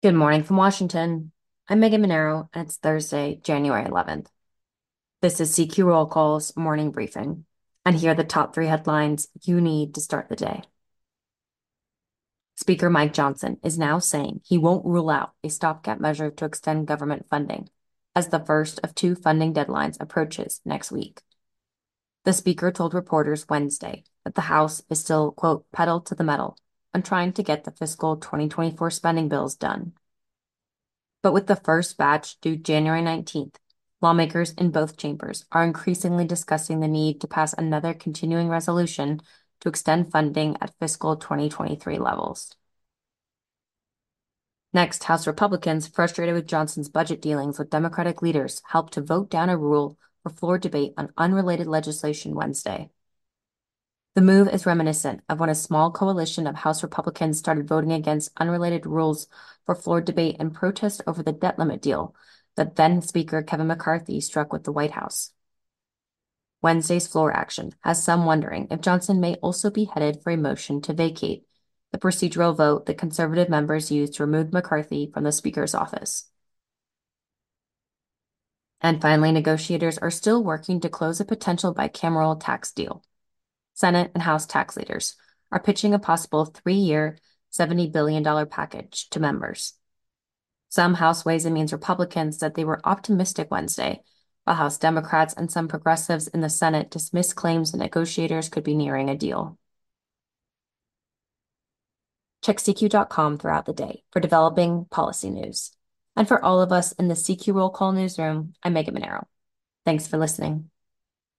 Good morning from Washington. I'm Megan Mineiro, and it's Thursday, January 11th. This is CQ Roll Call's morning briefing, and here are the top three headlines you need to start the day. Speaker Mike Johnson is now saying he won't rule out a stopgap measure to extend government funding as the first of two funding deadlines approaches next week. The speaker told reporters Wednesday that the House is still, quote, pedal to the metal on trying to get the fiscal 2024 spending bills done. But with the first batch due January 19th, lawmakers in both chambers are increasingly discussing the need to pass another continuing resolution to extend funding at fiscal 2023 levels. Next, House Republicans, frustrated with Johnson's budget dealings with Democratic leaders, helped to vote down a rule for floor debate on unrelated legislation Wednesday. The move is reminiscent of when a small coalition of House Republicans started voting against unrelated rules for floor debate in protest over the debt limit deal that then Speaker Kevin McCarthy struck with the White House. Wednesday's floor action has some wondering if Johnson may also be headed for a motion to vacate the procedural vote that conservative members used to remove McCarthy from the Speaker's office. And finally, negotiators are still working to close a potential bicameral tax deal. Senate and House tax leaders are pitching a possible three year, $70 billion package to members. Some House Ways and Means Republicans said they were optimistic Wednesday, while House Democrats and some progressives in the Senate dismissed claims the negotiators could be nearing a deal. Check CQ.com throughout the day for developing policy news. And for all of us in the CQ Roll Call newsroom, I'm Megan Mineiro. Thanks for listening.